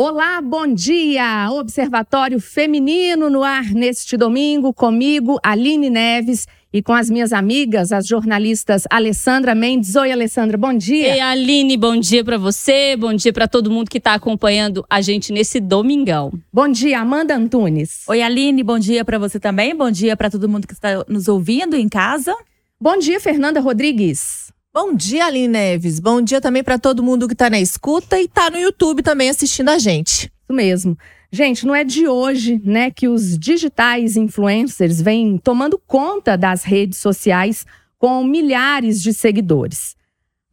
Olá, bom dia! Observatório Feminino no ar neste domingo, comigo, Aline Neves, e com as minhas amigas, as jornalistas Alessandra Mendes. Oi, Alessandra, bom dia. Ei, Aline, bom dia para você, bom dia para todo mundo que está acompanhando a gente nesse domingão. Bom dia, Amanda Antunes. Oi, Aline, bom dia para você também, bom dia para todo mundo que está nos ouvindo em casa. Bom dia, Fernanda Rodrigues. Bom dia, Aline Neves. Bom dia também para todo mundo que está na escuta e está no YouTube também assistindo a gente. Isso mesmo. Gente, não é de hoje, né, que os digitais influencers vêm tomando conta das redes sociais com milhares de seguidores.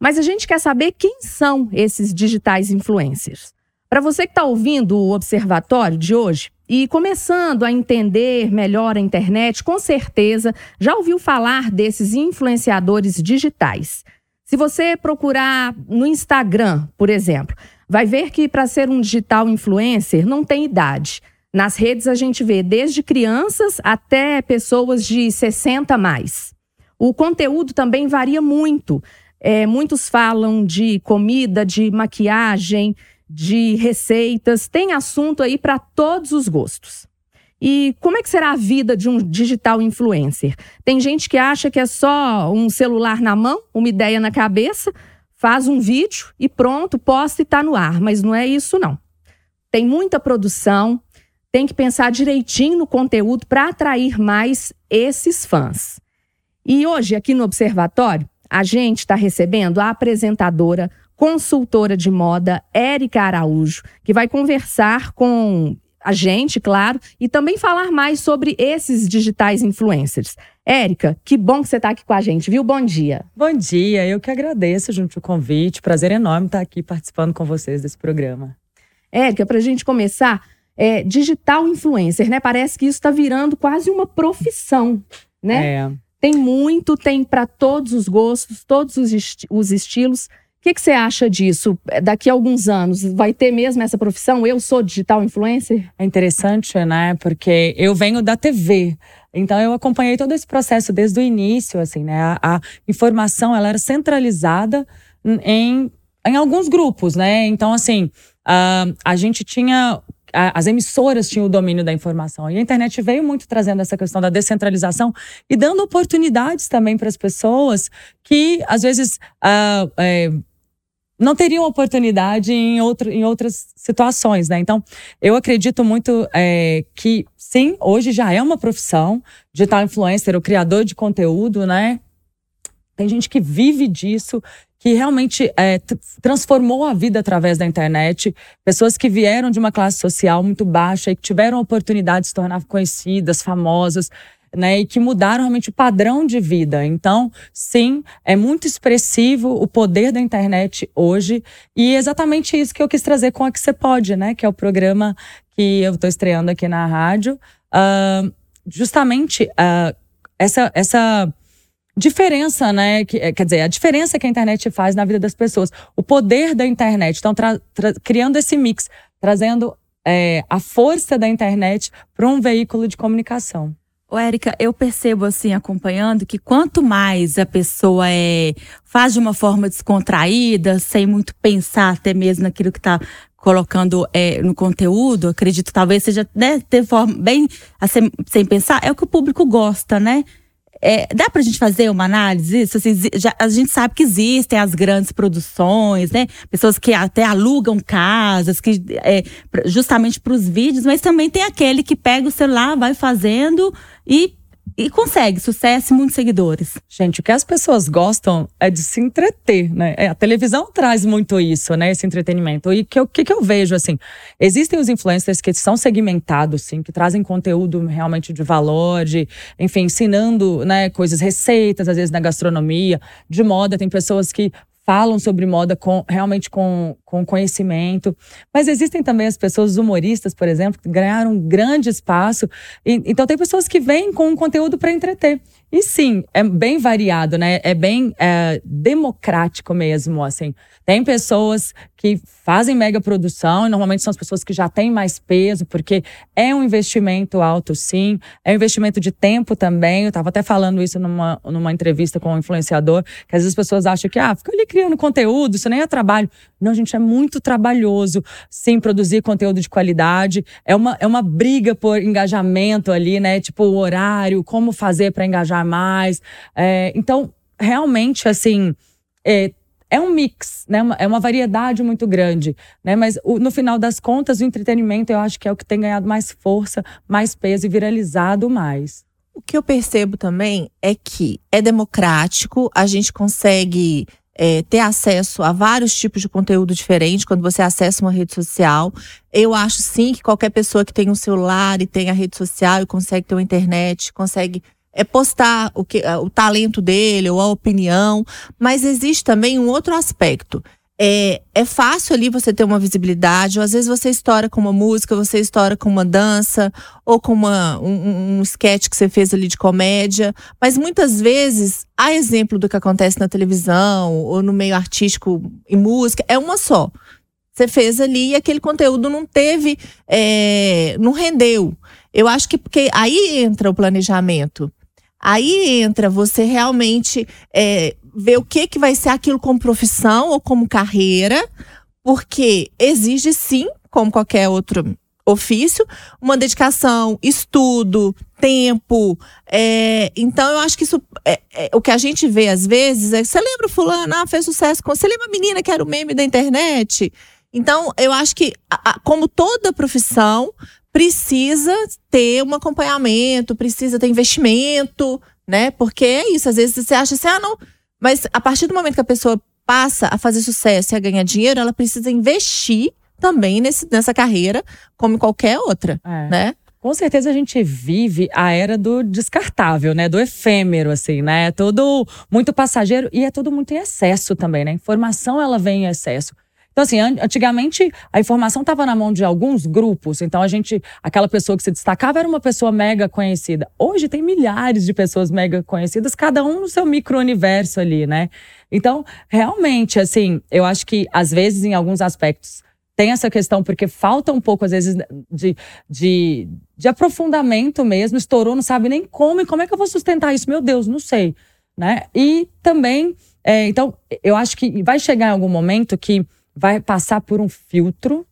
Mas a gente quer saber quem são esses digitais influencers. Para você que está ouvindo o observatório de hoje e começando a entender melhor a internet, com certeza já ouviu falar desses influenciadores digitais. Se você procurar no Instagram, por exemplo, vai ver que para ser um digital influencer não tem idade. Nas redes a gente vê desde crianças até pessoas de 60 a mais. O conteúdo também varia muito. É, muitos falam de comida, de maquiagem, de receitas. Tem assunto aí para todos os gostos. E como é que será a vida de um digital influencer? Tem gente que acha que é só um celular na mão, uma ideia na cabeça, faz um vídeo e pronto, posta e está no ar. Mas não é isso, não. Tem muita produção, tem que pensar direitinho no conteúdo para atrair mais esses fãs. E hoje, aqui no Observatório, a gente está recebendo a apresentadora, consultora de moda, Érica Araújo, que vai conversar com a gente, claro, e também falar mais sobre esses digitais influencers. Érica, que bom que você está aqui com a gente, viu? Bom dia. Bom dia, eu que agradeço junto o convite. Prazer enorme estar aqui participando com vocês desse programa. Érica, para a gente começar, é, digital influencer, né? Parece que isso está virando quase uma profissão, né? É. Tem muito, tem para todos os gostos, todos os, esti os estilos que, que você acha disso? Daqui a alguns anos, vai ter mesmo essa profissão? Eu sou digital influencer? É interessante, né? Porque eu venho da TV. Então eu acompanhei todo esse processo desde o início, assim, né? A, a informação ela era centralizada em, em alguns grupos, né? Então, assim, a, a gente tinha as emissoras tinham o domínio da informação. E a internet veio muito trazendo essa questão da descentralização e dando oportunidades também para as pessoas que, às vezes, uh, é, não teriam oportunidade em, outro, em outras situações, né? Então, eu acredito muito é, que, sim, hoje já é uma profissão, digital influencer, o criador de conteúdo, né? Tem gente que vive disso, que realmente é, transformou a vida através da internet. Pessoas que vieram de uma classe social muito baixa e que tiveram a oportunidade de se tornar conhecidas, famosas, né, e que mudaram realmente o padrão de vida. Então, sim, é muito expressivo o poder da internet hoje e é exatamente isso que eu quis trazer com a que você pode, né, que é o programa que eu estou estreando aqui na rádio, uh, justamente uh, essa essa diferença, né? Que, quer dizer, a diferença que a internet faz na vida das pessoas, o poder da internet. Então, criando esse mix, trazendo é, a força da internet para um veículo de comunicação. Ô, Érica, eu percebo assim, acompanhando, que quanto mais a pessoa é, faz de uma forma descontraída, sem muito pensar até mesmo naquilo que está colocando é, no conteúdo, acredito talvez seja né, de forma bem assim, sem pensar, é o que o público gosta, né? É, dá pra gente fazer uma análise disso? Assim, já, a gente sabe que existem as grandes produções, né? Pessoas que até alugam casas, que é, justamente para os vídeos, mas também tem aquele que pega o celular, vai fazendo e e consegue sucesso e muitos seguidores. Gente, o que as pessoas gostam é de se entreter, né? É, a televisão traz muito isso, né? Esse entretenimento. E o que, que, que, eu vejo, assim, existem os influencers que são segmentados, sim, que trazem conteúdo realmente de valor, de, enfim, ensinando, né, coisas, receitas, às vezes na gastronomia, de moda. Tem pessoas que falam sobre moda com, realmente com, com conhecimento. Mas existem também as pessoas humoristas, por exemplo, que ganharam um grande espaço. E, então, tem pessoas que vêm com um conteúdo para entreter. E sim, é bem variado, né? É bem é, democrático mesmo, assim. Tem pessoas que fazem mega produção e normalmente são as pessoas que já têm mais peso, porque é um investimento alto, sim. É um investimento de tempo também. Eu estava até falando isso numa, numa entrevista com um influenciador, que às vezes as pessoas acham que, ah, fica ali criando conteúdo, isso nem é trabalho. Não, gente, é muito trabalhoso, sim, produzir conteúdo de qualidade. É uma, é uma briga por engajamento ali, né? Tipo, o horário, como fazer para engajar mais. É, então, realmente, assim. É, é um mix, né? É uma variedade muito grande, né? Mas o, no final das contas, o entretenimento eu acho que é o que tem ganhado mais força, mais peso e viralizado mais. O que eu percebo também é que é democrático, a gente consegue é, ter acesso a vários tipos de conteúdo diferente quando você acessa uma rede social. Eu acho sim que qualquer pessoa que tem um celular e tem a rede social e consegue ter uma internet, consegue é postar o, que, o talento dele ou a opinião, mas existe também um outro aspecto. É, é fácil ali você ter uma visibilidade, ou às vezes você estoura com uma música, você estoura com uma dança, ou com uma, um, um sketch que você fez ali de comédia. Mas muitas vezes, a exemplo do que acontece na televisão, ou no meio artístico e música, é uma só. Você fez ali e aquele conteúdo não teve, é, não rendeu. Eu acho que porque aí entra o planejamento. Aí entra você realmente é, ver o que, que vai ser aquilo como profissão ou como carreira, porque exige sim, como qualquer outro ofício, uma dedicação, estudo, tempo. É, então, eu acho que isso. É, é, o que a gente vê às vezes é. Você lembra fulano? Ah, fez sucesso com. Você lembra a menina que era o meme da internet? Então, eu acho que, como toda profissão, precisa ter um acompanhamento, precisa ter investimento, né? Porque é isso, às vezes você acha assim, ah, não. Mas a partir do momento que a pessoa passa a fazer sucesso e a ganhar dinheiro, ela precisa investir também nesse, nessa carreira, como qualquer outra, é. né? Com certeza a gente vive a era do descartável, né? Do efêmero, assim, né? É tudo muito passageiro e é tudo muito em excesso também, né? Informação, ela vem em excesso. Então, assim, antigamente a informação estava na mão de alguns grupos, então a gente, aquela pessoa que se destacava era uma pessoa mega conhecida. Hoje tem milhares de pessoas mega conhecidas, cada um no seu micro-universo ali, né? Então, realmente, assim, eu acho que às vezes, em alguns aspectos, tem essa questão, porque falta um pouco, às vezes, de, de, de aprofundamento mesmo, estourou, não sabe nem como, e como é que eu vou sustentar isso? Meu Deus, não sei. Né? E também, é, então, eu acho que vai chegar em algum momento que vai passar por um filtro.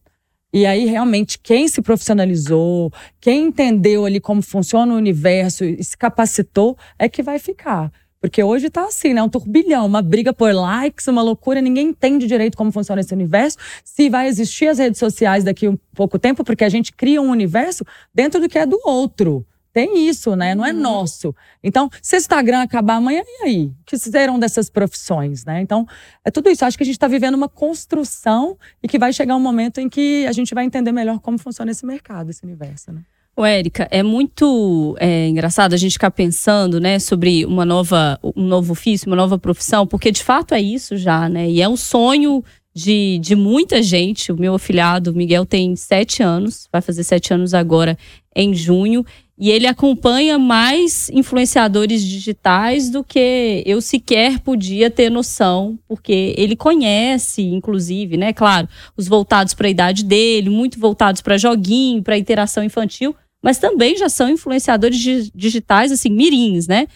E aí, realmente, quem se profissionalizou, quem entendeu ali como funciona o universo e se capacitou, é que vai ficar. Porque hoje tá assim, né? Um turbilhão, uma briga por likes, uma loucura. Ninguém entende direito como funciona esse universo. Se vai existir as redes sociais daqui um pouco tempo, porque a gente cria um universo dentro do que é do outro. Tem isso, né? Não é uhum. nosso. Então, se o Instagram acabar amanhã, e aí? O que serão dessas profissões, né? Então, é tudo isso. Acho que a gente está vivendo uma construção e que vai chegar um momento em que a gente vai entender melhor como funciona esse mercado, esse universo, né? Ô, Érica, é muito é, engraçado a gente ficar pensando, né, sobre uma nova, um novo ofício, uma nova profissão, porque de fato é isso já, né? E é um sonho de, de muita gente. O meu afilhado, Miguel, tem sete anos, vai fazer sete anos agora em junho. E ele acompanha mais influenciadores digitais do que eu sequer podia ter noção, porque ele conhece, inclusive, né? Claro, os voltados para a idade dele, muito voltados para joguinho, para interação infantil, mas também já são influenciadores digitais, assim, mirins, né?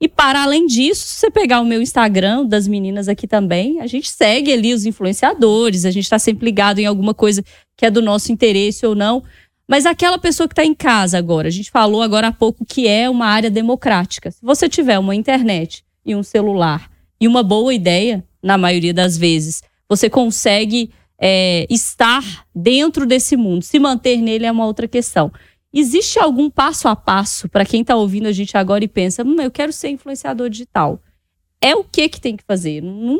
E para além disso, se você pegar o meu Instagram, das meninas aqui também, a gente segue ali os influenciadores, a gente está sempre ligado em alguma coisa que é do nosso interesse ou não. Mas aquela pessoa que está em casa agora, a gente falou agora há pouco que é uma área democrática. Se você tiver uma internet e um celular e uma boa ideia, na maioria das vezes, você consegue é, estar dentro desse mundo. Se manter nele é uma outra questão. Existe algum passo a passo para quem está ouvindo a gente agora e pensa, hum, eu quero ser influenciador digital? É o que que tem que fazer? Não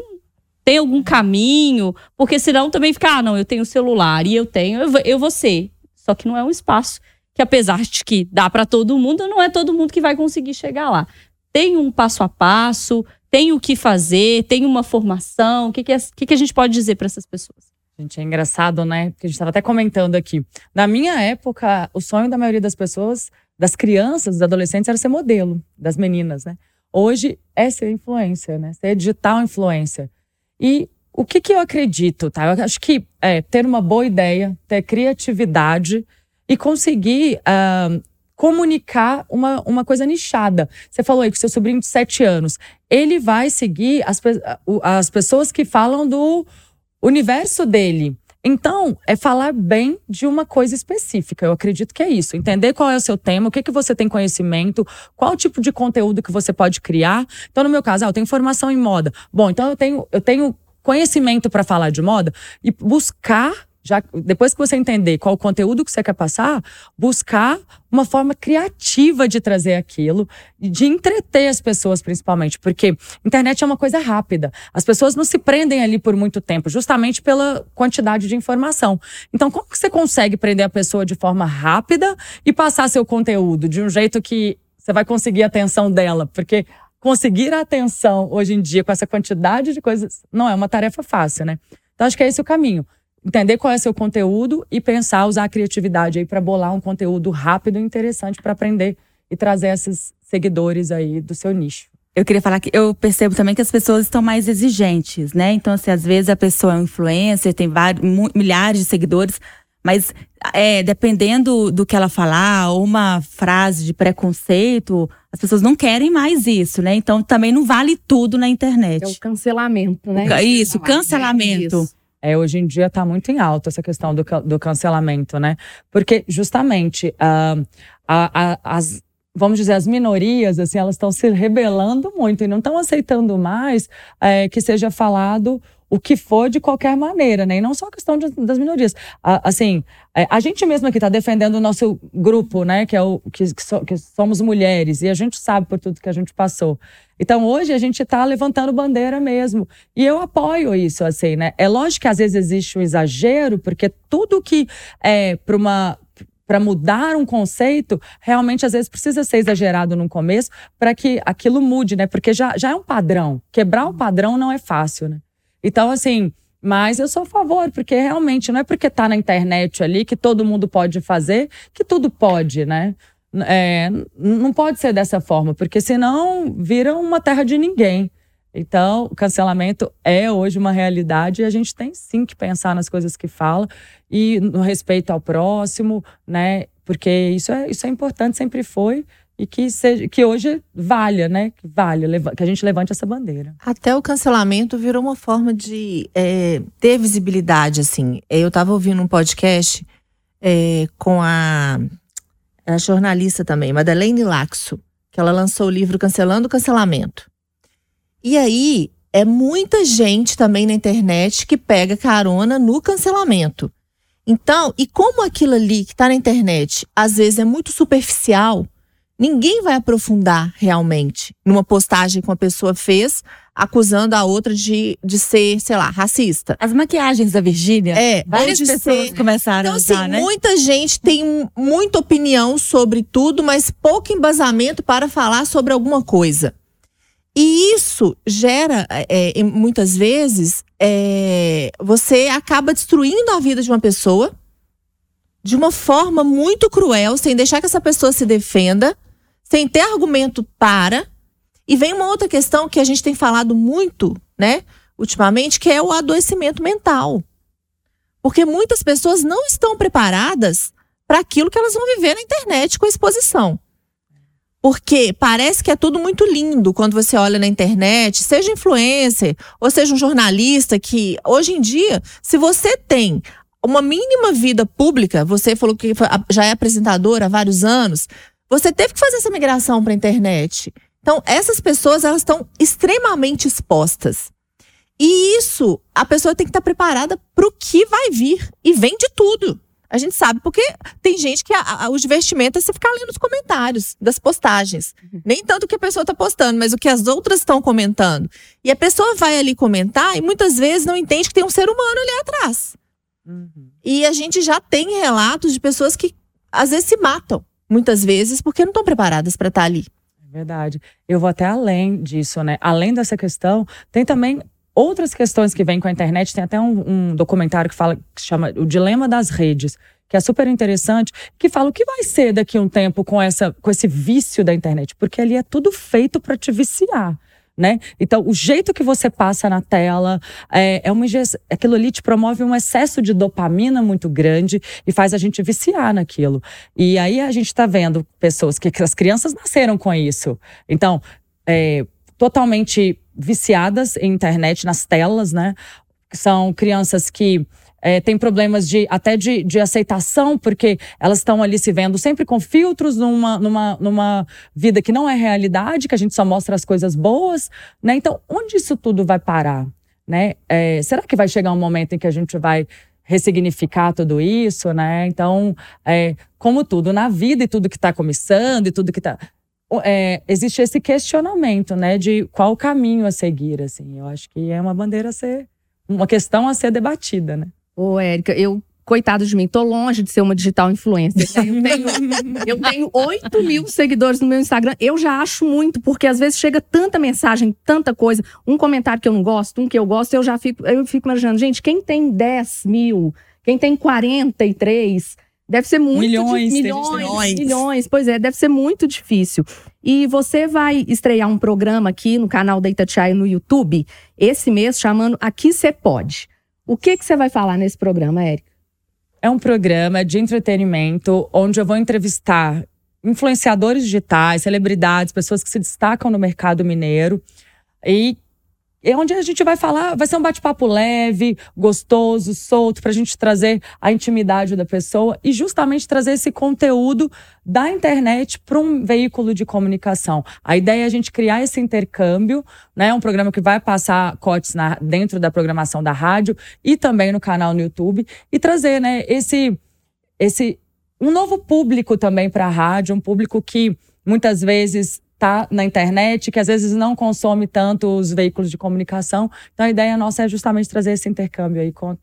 tem algum caminho? Porque senão também fica, ah, não, eu tenho celular e eu tenho, eu vou, eu vou ser. Só que não é um espaço que, apesar de que dá para todo mundo, não é todo mundo que vai conseguir chegar lá. Tem um passo a passo, tem o que fazer, tem uma formação. O que, que, é, que, que a gente pode dizer para essas pessoas? Gente, é engraçado, né? Porque a gente estava até comentando aqui. Na minha época, o sonho da maioria das pessoas das crianças, dos adolescentes, era ser modelo, das meninas, né? Hoje é ser influencer, né? Ser digital influencer. E o que, que eu acredito, tá? Eu acho que é, ter uma boa ideia, ter criatividade e conseguir uh, comunicar uma, uma coisa nichada. Você falou aí que seu sobrinho de sete anos, ele vai seguir as, as pessoas que falam do universo dele. Então, é falar bem de uma coisa específica. Eu acredito que é isso. Entender qual é o seu tema, o que, que você tem conhecimento, qual tipo de conteúdo que você pode criar. Então, no meu caso, ah, eu tenho formação em moda. Bom, então eu tenho, eu tenho conhecimento para falar de moda e buscar já depois que você entender qual o conteúdo que você quer passar, buscar uma forma criativa de trazer aquilo, de entreter as pessoas principalmente, porque internet é uma coisa rápida. As pessoas não se prendem ali por muito tempo, justamente pela quantidade de informação. Então, como que você consegue prender a pessoa de forma rápida e passar seu conteúdo de um jeito que você vai conseguir a atenção dela? Porque conseguir a atenção hoje em dia com essa quantidade de coisas não é uma tarefa fácil, né? Então, acho que é esse o caminho entender qual é seu conteúdo e pensar, usar a criatividade aí para bolar um conteúdo rápido e interessante para aprender e trazer esses seguidores aí do seu nicho. Eu queria falar que eu percebo também que as pessoas estão mais exigentes, né? Então, assim, às vezes a pessoa é um influencer, tem vários, milhares de seguidores, mas é, dependendo do que ela falar, ou uma frase de preconceito, as pessoas não querem mais isso, né? Então também não vale tudo na internet. É o cancelamento, né? Isso, cancelamento. Isso. É, hoje em dia está muito em alta essa questão do, do cancelamento, né? Porque justamente uh, a, a, as, vamos dizer, as minorias, assim, elas estão se rebelando muito e não estão aceitando mais é, que seja falado o que for de qualquer maneira, né? E não só a questão de, das minorias. assim, é, a gente mesmo aqui está defendendo o nosso grupo, né? Que é o que, que, so, que, somos mulheres e a gente sabe por tudo que a gente passou. Então hoje a gente está levantando bandeira mesmo e eu apoio isso, assim, né? É lógico que às vezes existe um exagero porque tudo que é para uma para mudar um conceito, realmente às vezes precisa ser exagerado no começo para que aquilo mude, né? Porque já, já é um padrão. Quebrar o padrão não é fácil, né? Então, assim, mas eu sou a favor, porque realmente não é porque tá na internet ali que todo mundo pode fazer, que tudo pode, né? É, não pode ser dessa forma, porque senão vira uma terra de ninguém. Então, o cancelamento é hoje uma realidade e a gente tem sim que pensar nas coisas que fala e no respeito ao próximo, né? Porque isso é, isso é importante, sempre foi e que, seja, que hoje valha, né? Que valha, que a gente levante essa bandeira. Até o cancelamento virou uma forma de é, ter visibilidade, assim. Eu estava ouvindo um podcast é, com a, a jornalista também, Madeleine Laxo, que ela lançou o livro Cancelando o Cancelamento. E aí, é muita gente também na internet que pega carona no cancelamento. Então, e como aquilo ali que está na internet às vezes é muito superficial, Ninguém vai aprofundar realmente numa postagem que uma pessoa fez acusando a outra de, de ser, sei lá, racista. As maquiagens da Virgínia. É, várias pessoas ser. começaram então, a usar, assim, né? Muita gente tem muita opinião sobre tudo, mas pouco embasamento para falar sobre alguma coisa. E isso gera, é, muitas vezes, é, você acaba destruindo a vida de uma pessoa de uma forma muito cruel, sem deixar que essa pessoa se defenda sem ter argumento para. E vem uma outra questão que a gente tem falado muito, né, ultimamente, que é o adoecimento mental. Porque muitas pessoas não estão preparadas para aquilo que elas vão viver na internet com exposição. Porque parece que é tudo muito lindo quando você olha na internet, seja influencer ou seja um jornalista que hoje em dia, se você tem uma mínima vida pública, você falou que já é apresentadora há vários anos, você teve que fazer essa migração para a internet. Então, essas pessoas elas estão extremamente expostas. E isso, a pessoa tem que estar preparada para o que vai vir. E vem de tudo. A gente sabe porque tem gente que a, a, o divertimento é você ficar lendo os comentários das postagens. Uhum. Nem tanto o que a pessoa está postando, mas o que as outras estão comentando. E a pessoa vai ali comentar e muitas vezes não entende que tem um ser humano ali atrás. Uhum. E a gente já tem relatos de pessoas que às vezes se matam muitas vezes porque não estão preparadas para estar tá ali. É verdade. Eu vou até além disso, né? Além dessa questão, tem também outras questões que vêm com a internet. Tem até um, um documentário que fala que chama O Dilema das Redes, que é super interessante, que fala o que vai ser daqui a um tempo com, essa, com esse vício da internet, porque ali é tudo feito para te viciar. Né? Então, o jeito que você passa na tela é, é uma aquilo ali te promove um excesso de dopamina muito grande e faz a gente viciar naquilo. E aí a gente está vendo pessoas que, que as crianças nasceram com isso. Então, é, totalmente viciadas em internet, nas telas, né? São crianças que é, têm problemas de até de, de aceitação, porque elas estão ali se vendo sempre com filtros numa, numa, numa vida que não é realidade, que a gente só mostra as coisas boas, né? Então, onde isso tudo vai parar? Né? É, será que vai chegar um momento em que a gente vai ressignificar tudo isso, né? Então, é, como tudo na vida e tudo que está começando e tudo que está é, existe esse questionamento, né, de qual caminho a seguir, assim. Eu acho que é uma bandeira a ser, uma questão a ser debatida, né? Ô, Érica, eu coitado de mim, tô longe de ser uma digital influencer. Eu tenho, eu tenho 8 mil seguidores no meu Instagram. Eu já acho muito, porque às vezes chega tanta mensagem, tanta coisa, um comentário que eu não gosto, um que eu gosto, eu já fico, eu fico imaginando, gente, quem tem 10 mil, quem tem 43, Deve ser muito milhões, milhões, milhões, milhões. Pois é, deve ser muito difícil. E você vai estrear um programa aqui no canal da Itatiaia no YouTube esse mês chamando Aqui Você Pode. O que que você vai falar nesse programa, Érica? É um programa de entretenimento onde eu vou entrevistar influenciadores digitais, celebridades, pessoas que se destacam no mercado mineiro e é onde a gente vai falar, vai ser um bate-papo leve, gostoso, solto, para a gente trazer a intimidade da pessoa e justamente trazer esse conteúdo da internet para um veículo de comunicação. A ideia é a gente criar esse intercâmbio, né? Um programa que vai passar cotes na, dentro da programação da rádio e também no canal no YouTube e trazer, né, esse, esse um novo público também para a rádio, um público que muitas vezes está na internet, que às vezes não consome tanto os veículos de comunicação. Então a ideia nossa é justamente trazer esse intercâmbio aí com,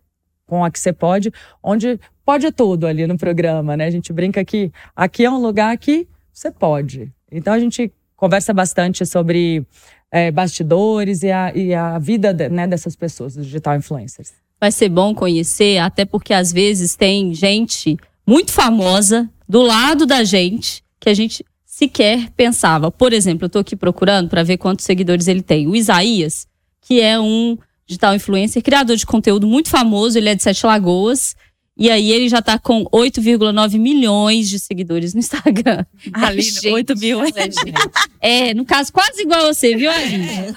com a que você pode, onde pode tudo ali no programa, né? A gente brinca que aqui é um lugar que você pode. Então a gente conversa bastante sobre é, bastidores e a, e a vida né, dessas pessoas, dos digital influencers. Vai ser bom conhecer, até porque às vezes tem gente muito famosa do lado da gente que a gente sequer pensava. Por exemplo, eu estou aqui procurando para ver quantos seguidores ele tem. O Isaías, que é um digital influencer, criador de conteúdo muito famoso, ele é de Sete Lagoas. E aí ele já está com 8,9 milhões de seguidores no Instagram. Ali, 8 mil. É, no caso, quase igual a você, viu, Aline?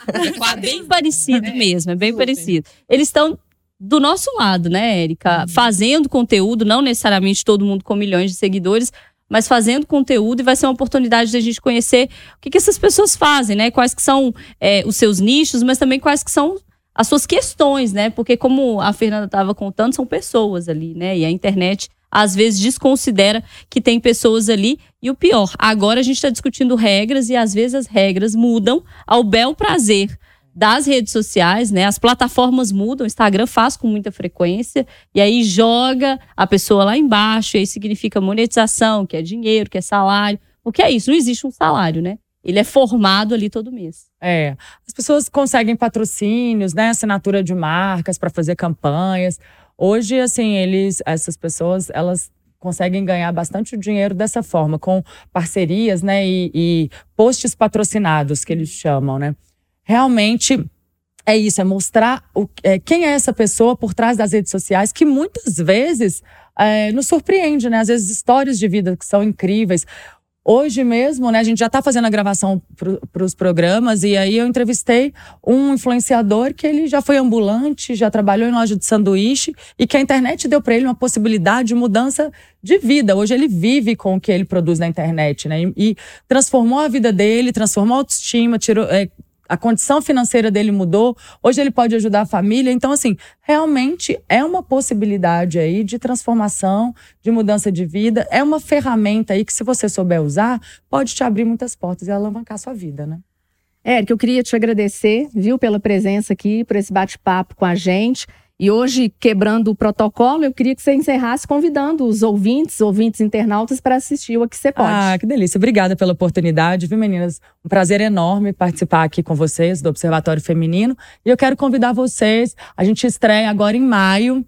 É bem parecido mesmo, é bem Super. parecido. Eles estão do nosso lado, né, Érica? Uhum. Fazendo conteúdo, não necessariamente todo mundo com milhões de seguidores, mas fazendo conteúdo e vai ser uma oportunidade de a gente conhecer o que, que essas pessoas fazem, né? Quais que são é, os seus nichos, mas também quais que são as suas questões, né? Porque como a Fernanda estava contando, são pessoas ali, né? E a internet às vezes desconsidera que tem pessoas ali. E o pior, agora a gente está discutindo regras e às vezes as regras mudam ao bel prazer das redes sociais, né? As plataformas mudam, o Instagram faz com muita frequência e aí joga a pessoa lá embaixo, e aí significa monetização, que é dinheiro, que é salário. O que é isso? Não existe um salário, né? Ele é formado ali todo mês. É. As pessoas conseguem patrocínios, né? Assinatura de marcas para fazer campanhas. Hoje, assim, eles, essas pessoas, elas conseguem ganhar bastante dinheiro dessa forma, com parcerias, né? E, e posts patrocinados, que eles chamam, né? Realmente é isso, é mostrar o, é, quem é essa pessoa por trás das redes sociais, que muitas vezes é, nos surpreende, né? Às vezes histórias de vida que são incríveis. Hoje mesmo, né, a gente já está fazendo a gravação para os programas e aí eu entrevistei um influenciador que ele já foi ambulante, já trabalhou em loja de sanduíche e que a internet deu para ele uma possibilidade de mudança de vida. Hoje ele vive com o que ele produz na internet, né, e, e transformou a vida dele, transformou a autoestima, tirou, é, a condição financeira dele mudou, hoje ele pode ajudar a família. Então, assim, realmente é uma possibilidade aí de transformação, de mudança de vida. É uma ferramenta aí que, se você souber usar, pode te abrir muitas portas e alavancar a sua vida, né? Érica, eu queria te agradecer, viu, pela presença aqui, por esse bate-papo com a gente. E hoje, quebrando o protocolo, eu queria que você encerrasse convidando os ouvintes, ouvintes internautas, para assistir o que você pode. Ah, que delícia. Obrigada pela oportunidade, viu, meninas? Um prazer enorme participar aqui com vocês do Observatório Feminino. E eu quero convidar vocês. A gente estreia agora em maio.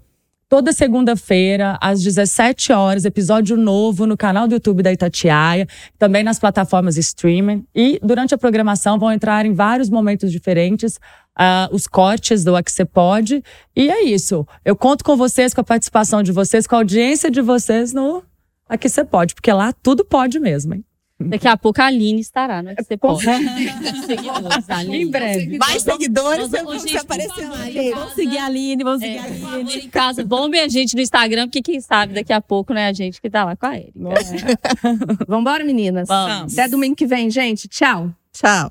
Toda segunda-feira, às 17 horas, episódio novo no canal do YouTube da Itatiaia, também nas plataformas streaming. E durante a programação vão entrar em vários momentos diferentes uh, os cortes do Aqui Você Pode. E é isso. Eu conto com vocês, com a participação de vocês, com a audiência de vocês no Aqui Você Pode, porque lá tudo pode mesmo, hein? Daqui a pouco a Aline estará, né? Você pode. em breve. Mais seguidores, Nós- você gente, apareceu lá. vamos- Vamos seguir a Aline, vamos seguir É, a Aline. em casa, bombe a gente no Instagram, porque quem sabe daqui a pouco não é a gente que tá lá com a Erika. Vambora, meninas? Vamos. Até domingo que vem, gente. Tchau. Tchau.